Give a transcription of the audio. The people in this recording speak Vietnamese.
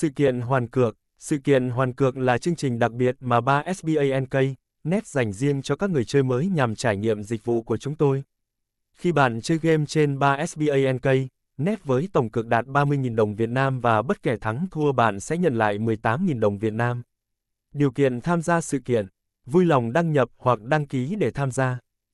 Sự kiện hoàn cược Sự kiện hoàn cược là chương trình đặc biệt mà 3SBANK, net dành riêng cho các người chơi mới nhằm trải nghiệm dịch vụ của chúng tôi. Khi bạn chơi game trên 3SBANK, net với tổng cược đạt 30.000 đồng Việt Nam và bất kể thắng thua bạn sẽ nhận lại 18.000 đồng Việt Nam. Điều kiện tham gia sự kiện Vui lòng đăng nhập hoặc đăng ký để tham gia.